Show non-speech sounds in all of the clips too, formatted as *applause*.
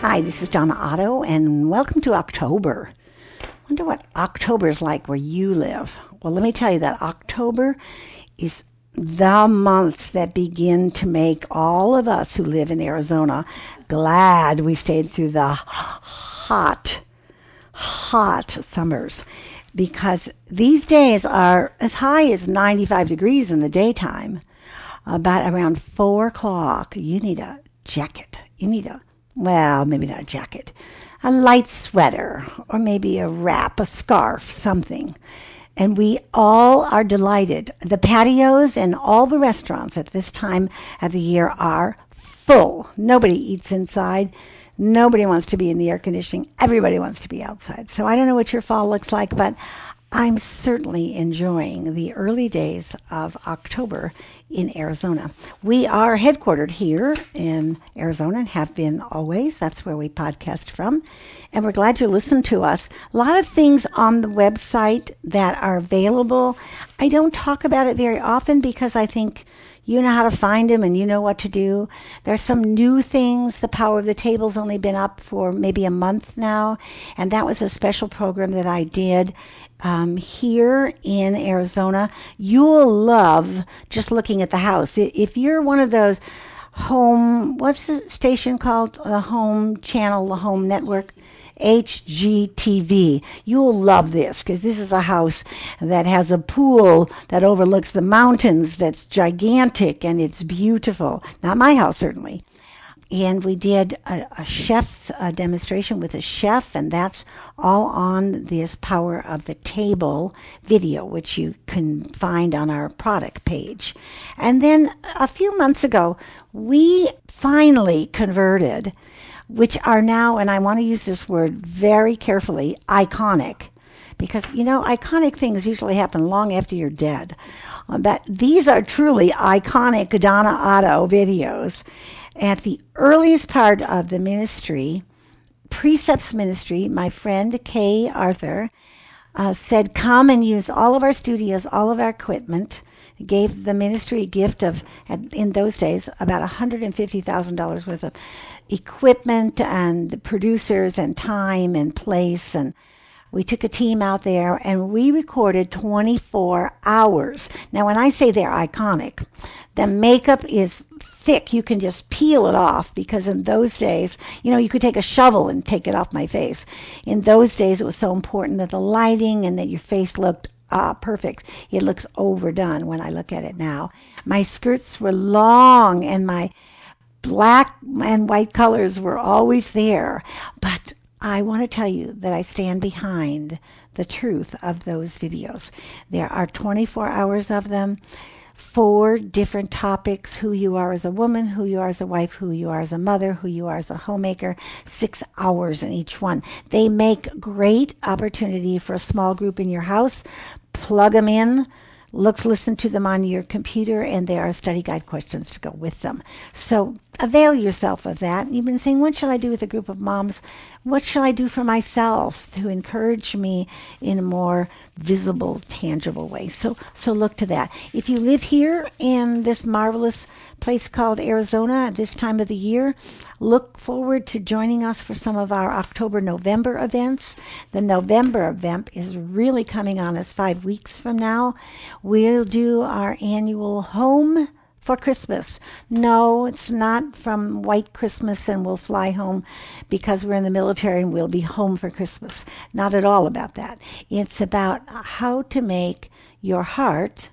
Hi, this is Donna Otto, and welcome to October. Wonder what October is like where you live. Well, let me tell you that October is the month that begin to make all of us who live in Arizona glad we stayed through the hot, hot summers because these days are as high as 95 degrees in the daytime. About around four o'clock, you need a jacket. You need a, well, maybe not a jacket, a light sweater, or maybe a wrap, a scarf, something. And we all are delighted. The patios and all the restaurants at this time of the year are full. Nobody eats inside. Nobody wants to be in the air conditioning. Everybody wants to be outside. So I don't know what your fall looks like, but I'm certainly enjoying the early days of October in Arizona. We are headquartered here in Arizona and have been always. That's where we podcast from. And we're glad you listen to us. A lot of things on the website that are available. I don't talk about it very often because I think you know how to find them and you know what to do. There's some new things. The Power of the Table's only been up for maybe a month now, and that was a special program that I did um, here in Arizona. You'll love just looking at the house. If you're one of those home, what's the station called? The home channel, the home network. HGTV. You'll love this because this is a house that has a pool that overlooks the mountains that's gigantic and it's beautiful. Not my house, certainly. And we did a, a chef a demonstration with a chef, and that's all on this Power of the Table video, which you can find on our product page. And then a few months ago, we finally converted which are now, and I want to use this word very carefully, iconic. Because, you know, iconic things usually happen long after you're dead. Uh, but these are truly iconic Donna Otto videos. At the earliest part of the ministry, Precepts Ministry, my friend Kay Arthur uh, said, Come and use all of our studios, all of our equipment gave the ministry a gift of, in those days, about $150,000 worth of equipment and producers and time and place. And we took a team out there and we recorded 24 hours. Now, when I say they're iconic, the makeup is thick. You can just peel it off because in those days, you know, you could take a shovel and take it off my face. In those days, it was so important that the lighting and that your face looked ah, perfect. It looks overdone when I look at it now. My skirts were long and my black and white colors were always there. But I want to tell you that I stand behind the truth of those videos. There are 24 hours of them four different topics who you are as a woman, who you are as a wife, who you are as a mother, who you are as a homemaker, six hours in each one. They make great opportunity for a small group in your house. Plug them in look listen to them on your computer and there are study guide questions to go with them so avail yourself of that. You've been saying what shall i do with a group of moms? What shall i do for myself to encourage me in a more visible tangible way? So so look to that. If you live here in this marvelous place called arizona at this time of the year look forward to joining us for some of our october november events. The november event is really coming on us five weeks from now. We'll do our annual home for Christmas. No, it's not from white Christmas and we'll fly home because we're in the military and we'll be home for Christmas. Not at all about that. It's about how to make your heart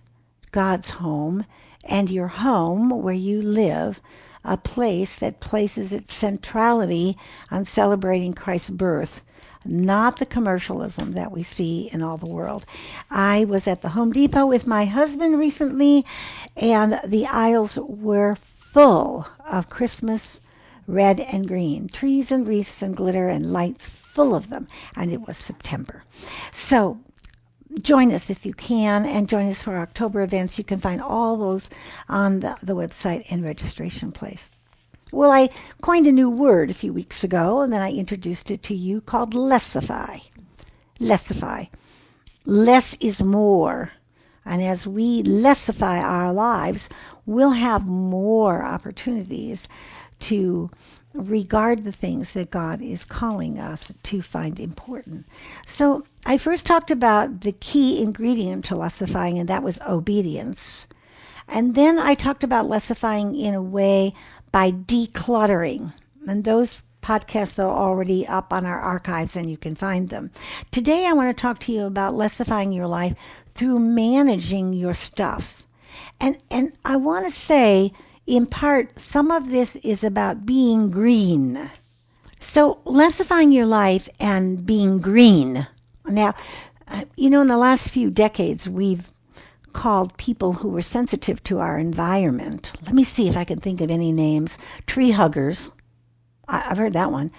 God's home and your home where you live a place that places its centrality on celebrating Christ's birth not the commercialism that we see in all the world. I was at the Home Depot with my husband recently, and the aisles were full of Christmas red and green trees and wreaths and glitter and lights full of them, and it was September. So join us if you can and join us for October events. You can find all those on the, the website and registration place. Well, I coined a new word a few weeks ago, and then I introduced it to you called lessify. Lessify. Less is more. And as we lessify our lives, we'll have more opportunities to regard the things that God is calling us to find important. So I first talked about the key ingredient to lessifying, and that was obedience. And then I talked about lessifying in a way by decluttering. And those podcasts are already up on our archives and you can find them. Today I want to talk to you about lessifying your life through managing your stuff. And and I want to say in part some of this is about being green. So lessifying your life and being green. Now, uh, you know in the last few decades we've called people who were sensitive to our environment. Let me see if I can think of any names. Tree huggers. I, have heard that one.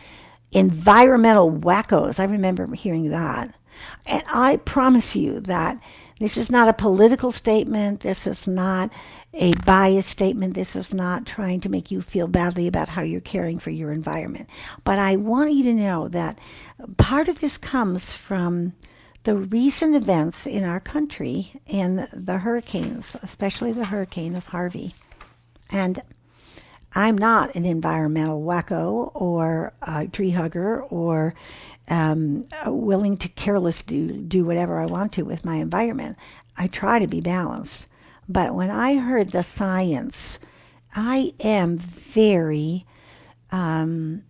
Environmental wackos. I remember hearing that. And I promise you that this is not a political statement. This is not a bias statement. This is not trying to make you feel badly about how you're caring for your environment. But I want you to know that part of this comes from the recent events in our country and the hurricanes, especially the hurricane of Harvey. And I'm not an environmental wacko or a tree hugger or um, willing to careless do, do whatever I want to with my environment. I try to be balanced. But when I heard the science, I am very, um,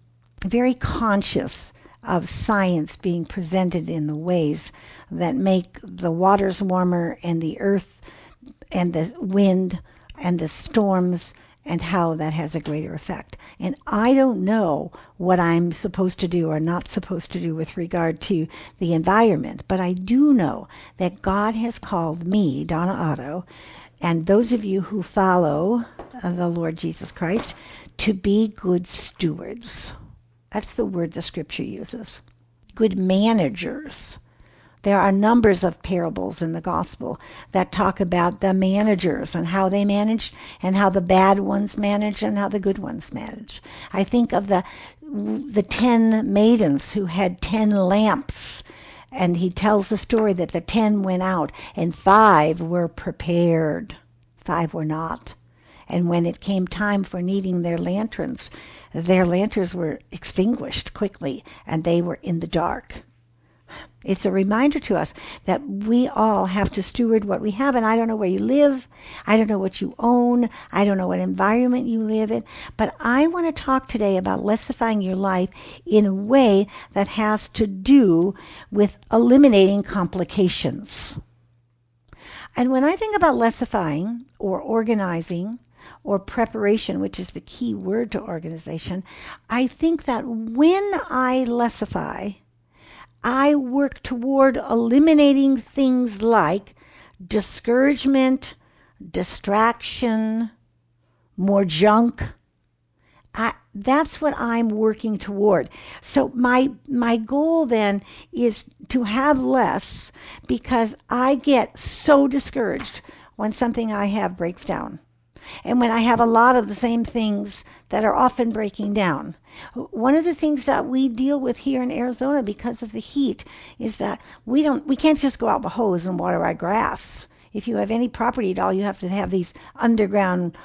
very conscious of science being presented in the ways that make the waters warmer and the earth and the wind and the storms and how that has a greater effect. And I don't know what I'm supposed to do or not supposed to do with regard to the environment, but I do know that God has called me, Donna Otto, and those of you who follow the Lord Jesus Christ to be good stewards. That's the word the scripture uses. Good managers there are numbers of parables in the gospel that talk about the managers and how they manage and how the bad ones manage and how the good ones manage. I think of the the 10 maidens who had 10 lamps and he tells the story that the 10 went out and 5 were prepared. 5 were not. And when it came time for needing their lanterns, their lanterns were extinguished quickly and they were in the dark. It's a reminder to us that we all have to steward what we have. And I don't know where you live. I don't know what you own. I don't know what environment you live in. But I want to talk today about lessifying your life in a way that has to do with eliminating complications. And when I think about lessifying or organizing, or preparation, which is the key word to organization, I think that when I lessify, I work toward eliminating things like discouragement, distraction, more junk. I, that's what I'm working toward. So my my goal then is to have less because I get so discouraged when something I have breaks down. And when I have a lot of the same things that are often breaking down. One of the things that we deal with here in Arizona because of the heat is that we don't we can't just go out the hose and water our grass. If you have any property at all, you have to have these underground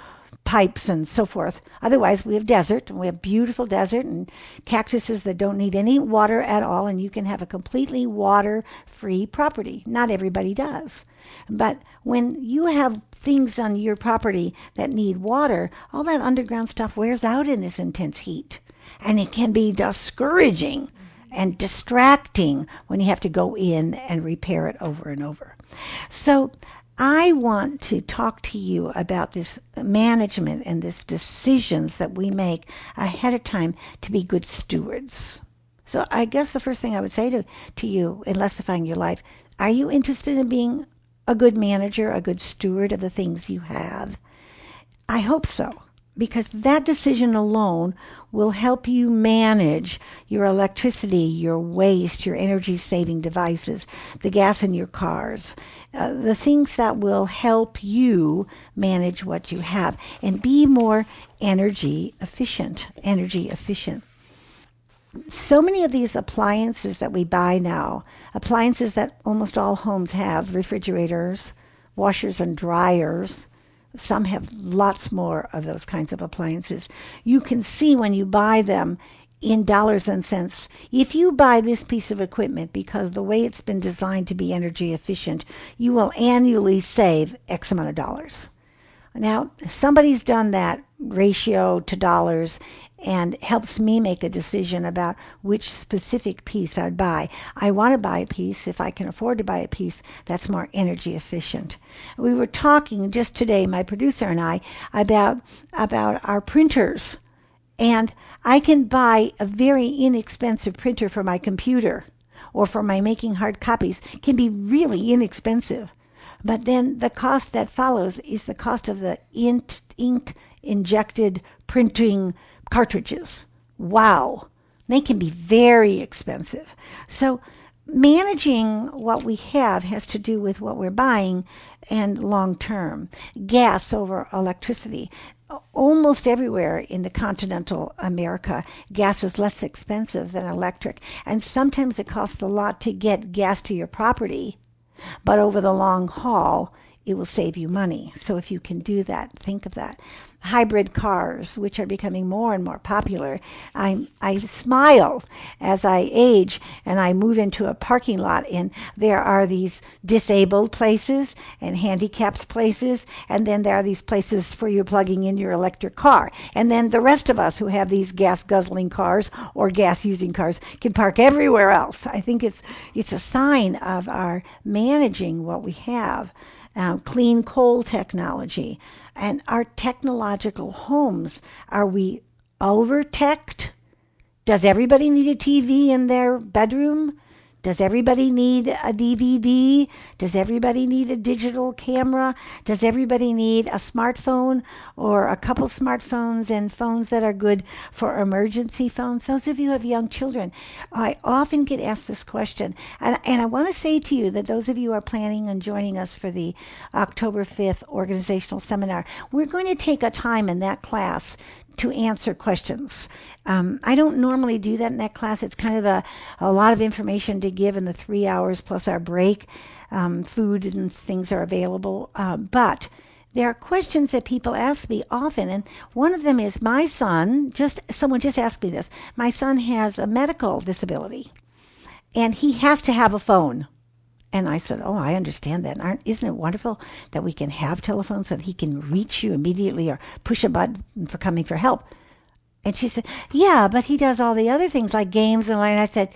pipes and so forth. Otherwise, we have desert, and we have beautiful desert and cactuses that don't need any water at all, and you can have a completely water free property. Not everybody does. But when you have things on your property that need water, all that underground stuff wears out in this intense heat. And it can be discouraging and distracting when you have to go in and repair it over and over. So I want to talk to you about this management and this decisions that we make ahead of time to be good stewards. So I guess the first thing I would say to, to you in lessifying your life, are you interested in being a good manager, a good steward of the things you have? I hope so, because that decision alone will help you manage your electricity, your waste, your energy saving devices, the gas in your cars, uh, the things that will help you manage what you have and be more energy efficient, energy efficient. So many of these appliances that we buy now, appliances that almost all homes have, refrigerators, washers and dryers, Some have lots more of those kinds of appliances. You can see when you buy them in dollars and cents. If you buy this piece of equipment because the way it's been designed to be energy efficient, you will annually save X amount of dollars. Now, somebody's done that ratio to dollars and helps me make a decision about which specific piece I'd buy. I want to buy a piece if I can afford to buy a piece that's more energy efficient. We were talking just today, my producer and I, about about our printers. And I can buy a very inexpensive printer for my computer or for my making hard copies can be really inexpensive. But then the cost that follows is the cost of the ink, ink injected printing cartridges. Wow. They can be very expensive. So managing what we have has to do with what we're buying and long term. Gas over electricity. Almost everywhere in the continental America, gas is less expensive than electric. And sometimes it costs a lot to get gas to your property. But over the long haul, it will save you money. So if you can do that, think of that. Hybrid cars, which are becoming more and more popular. I, I smile as I age and I move into a parking lot and there are these disabled places and handicapped places. And then there are these places for you plugging in your electric car. And then the rest of us who have these gas guzzling cars or gas using cars can park everywhere else. I think it's, it's a sign of our managing what we have uh, clean coal technology, and our technological homes. Are we over teched? Does everybody need a TV in their bedroom? Does everybody need a DVD? Does everybody need a digital camera? Does everybody need a smartphone or a couple smartphones and phones that are good for emergency phones? Those of you who have young children, I often get asked this question. And, and I want to say to you that those of you who are planning on joining us for the October 5th organizational seminar, we're going to take a time in that class to answer questions. Um, I don't normally do that in that class. It's kind of a, a lot of information to give in the three hours plus our break. Um, food and things are available. Uh, but there are questions that people ask me often, and one of them is my son, just someone just asked me this. My son has a medical disability, and he has to have a phone. And I said, Oh, I understand that. Aren't, isn't it wonderful that we can have telephones that he can reach you immediately or push a button for coming for help? And she said, Yeah, but he does all the other things like games and I said,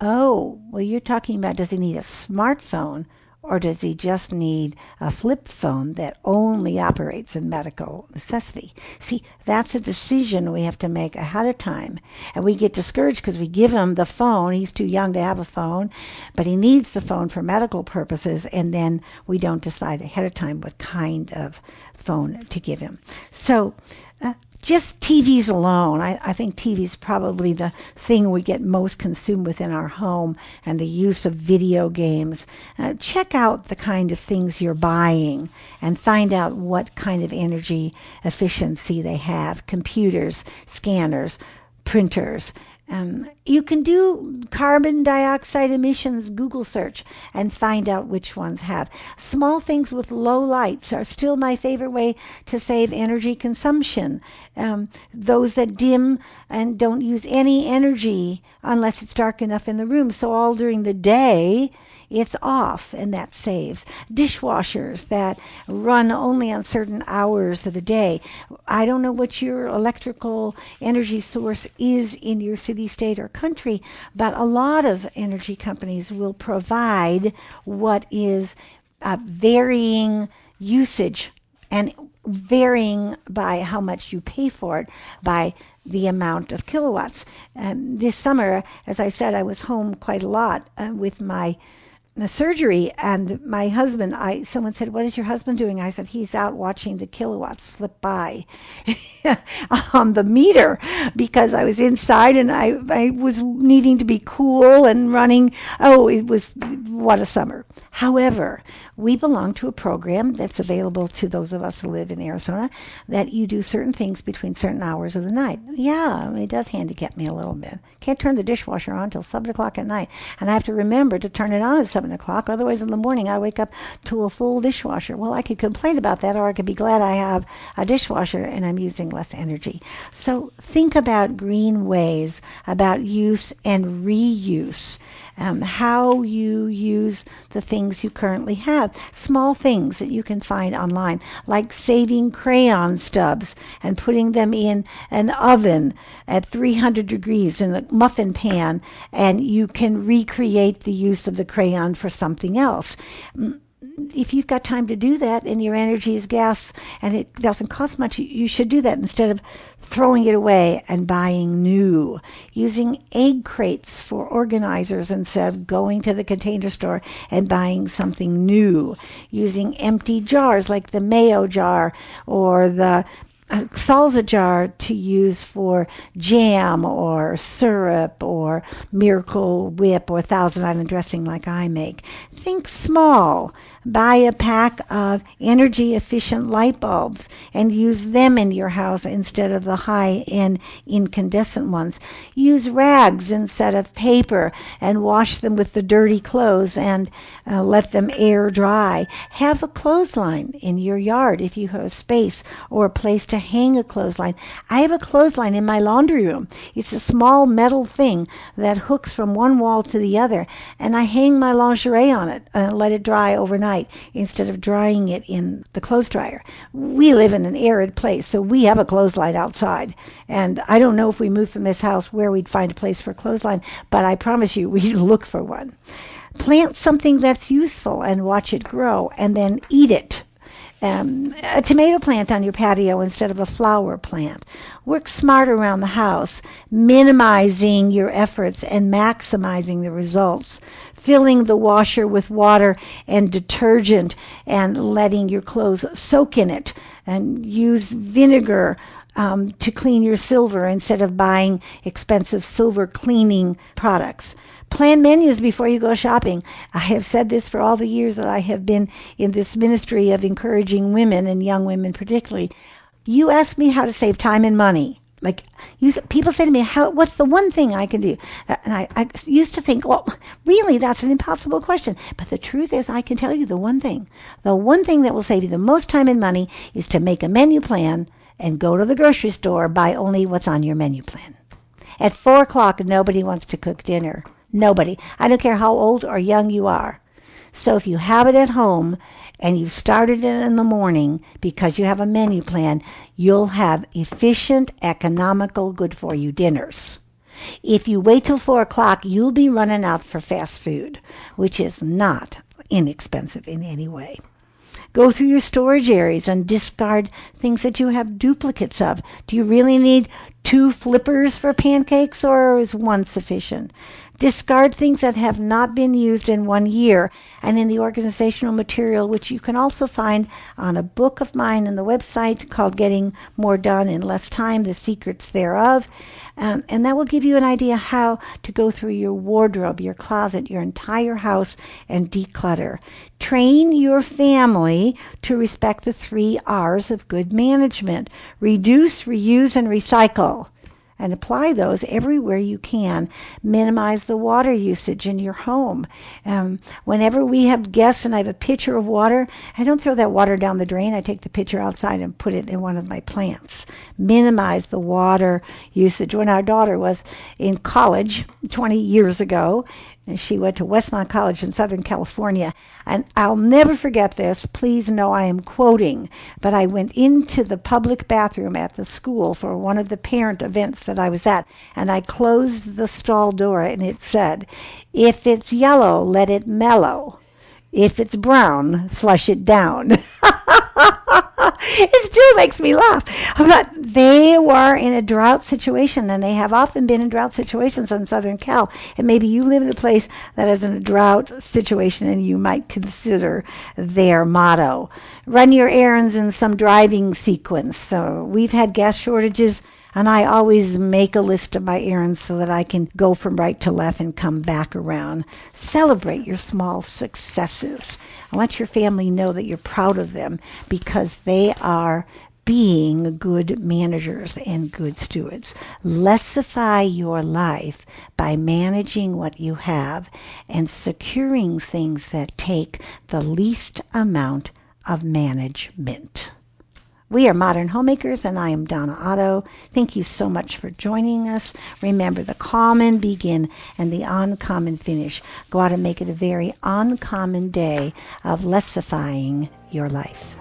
Oh, well, you're talking about does he need a smartphone? Or does he just need a flip phone that only operates in medical necessity? See, that's a decision we have to make ahead of time. And we get discouraged because we give him the phone. He's too young to have a phone, but he needs the phone for medical purposes. And then we don't decide ahead of time what kind of phone to give him. So, uh, just TVs alone, I, I think TV is probably the thing we get most consumed within our home and the use of video games. Uh, check out the kind of things you're buying and find out what kind of energy efficiency they have. Computers, scanners, printers, um, you can do carbon dioxide emissions Google search and find out which ones have. Small things with low lights are still my favorite way to save energy consumption. Um, those that dim and don't use any energy unless it's dark enough in the room. So all during the day, it's off and that saves. Dishwashers that run only on certain hours of the day. I don't know what your electrical energy source is in your city, state, or country, but a lot of energy companies will provide what is varying usage and varying by how much you pay for it by the amount of kilowatts. Um, this summer, as I said, I was home quite a lot uh, with my the surgery and my husband i someone said what is your husband doing? I said he's out watching the kilowatts slip by *laughs* on the meter because i was inside and i i was needing to be cool and running. Oh it was what a summer However, we belong to a program that's available to those of us who live in Arizona that you do certain things between certain hours of the night. Yeah, it does handicap me a little bit. Can't turn the dishwasher on till 7 o'clock at night. And I have to remember to turn it on at 7 o'clock. Otherwise, in the morning, I wake up to a full dishwasher. Well, I could complain about that, or I could be glad I have a dishwasher and I'm using less energy. So think about green ways, about use and reuse um, how you use the things you currently have. Small things that you can find online, like saving crayon stubs and putting them in an oven at 300 degrees in a muffin pan, and you can recreate the use of the crayon for something else if you've got time to do that and your energy is gas and it doesn't cost much, you should do that instead of throwing it away and buying new. Using egg crates for organizers instead of going to the container store and buying something new. Using empty jars like the mayo jar or the salsa jar to use for jam or syrup or miracle whip or thousand island dressing like I make. Think small buy a pack of energy efficient light bulbs and use them in your house instead of the high end incandescent ones. Use rags instead of paper and wash them with the dirty clothes and uh, let them air dry. Have a clothesline in your yard if you have space or a place to hang a clothesline. I have a clothesline in my laundry room. It's a small metal thing that hooks from one wall to the other and I hang my lingerie on it and let it dry overnight overnight instead of drying it in the clothes dryer. We live in an arid place, so we have a clothesline outside. And I don't know if we moved from this house where we'd find a place for a clothesline, but I promise you *laughs* we'd look for one. Plant something that's useful and watch it grow and then eat it um, a tomato plant on your patio instead of a flower plant. Work smart around the house, minimizing your efforts and maximizing the results. Filling the washer with water and detergent and letting your clothes soak in it. And use vinegar um, to clean your silver instead of buying expensive silver cleaning products. Plan menus before you go shopping. I have said this for all the years that I have been in this ministry of encouraging women and young women particularly. You ask me how to save time and money. Like you, people say to me, "How? What's the one thing I can do?" Uh, and I, I used to think, "Well, really, that's an impossible question." But the truth is, I can tell you the one thing. The one thing that will save you the most time and money is to make a menu plan and go to the grocery store buy only what's on your menu plan. At four o'clock, nobody wants to cook dinner. Nobody. I don't care how old or young you are. So if you have it at home and you've started it in the morning because you have a menu plan, you'll have efficient, economical, good for you dinners. If you wait till four o'clock, you'll be running out for fast food, which is not inexpensive in any way. Go through your storage areas and discard things that you have duplicates of. Do you really need two flippers for pancakes or is one sufficient? Discard things that have not been used in one year and in the organizational material, which you can also find on a book of mine on the website called Getting More Done in Less Time, The Secrets Thereof. Um, and that will give you an idea how to go through your wardrobe, your closet, your entire house and declutter. Train your family to respect the three R's of good management. Reduce, reuse, and recycle and apply those everywhere you can. Minimize the water usage in your home. Um, whenever we have guests and I have a pitcher of water, I don't throw that water down the drain. I take the pitcher outside and put it in one of my plants. Minimize the water usage. When our daughter was in college 20 years ago, and she went to Westmont College in Southern California. And I'll never forget this. Please know I am quoting. But I went into the public bathroom at the school for one of the parent events that I was at, and I closed the stall door, and it said, If it's yellow, let it mellow. If it's brown, flush it down. *laughs* *laughs* it still makes me laugh. But they were in a drought situation, and they have often been in drought situations in Southern Cal. And maybe you live in a place that is in a drought situation, and you might consider their motto. Run your errands in some driving sequence. So we've had gas shortages And I always make a list of my errands so that I can go from right to left and come back around. Celebrate your small successes. let your family know that you're proud of them because they are being good managers and good stewards. Lessify your life by managing what you have and securing things that take the least amount of management. We are Modern Homemakers, and I am Donna Otto. Thank you so much for joining us. Remember, the common begin and the uncommon finish. Go out and make it a very uncommon day of lessifying your life.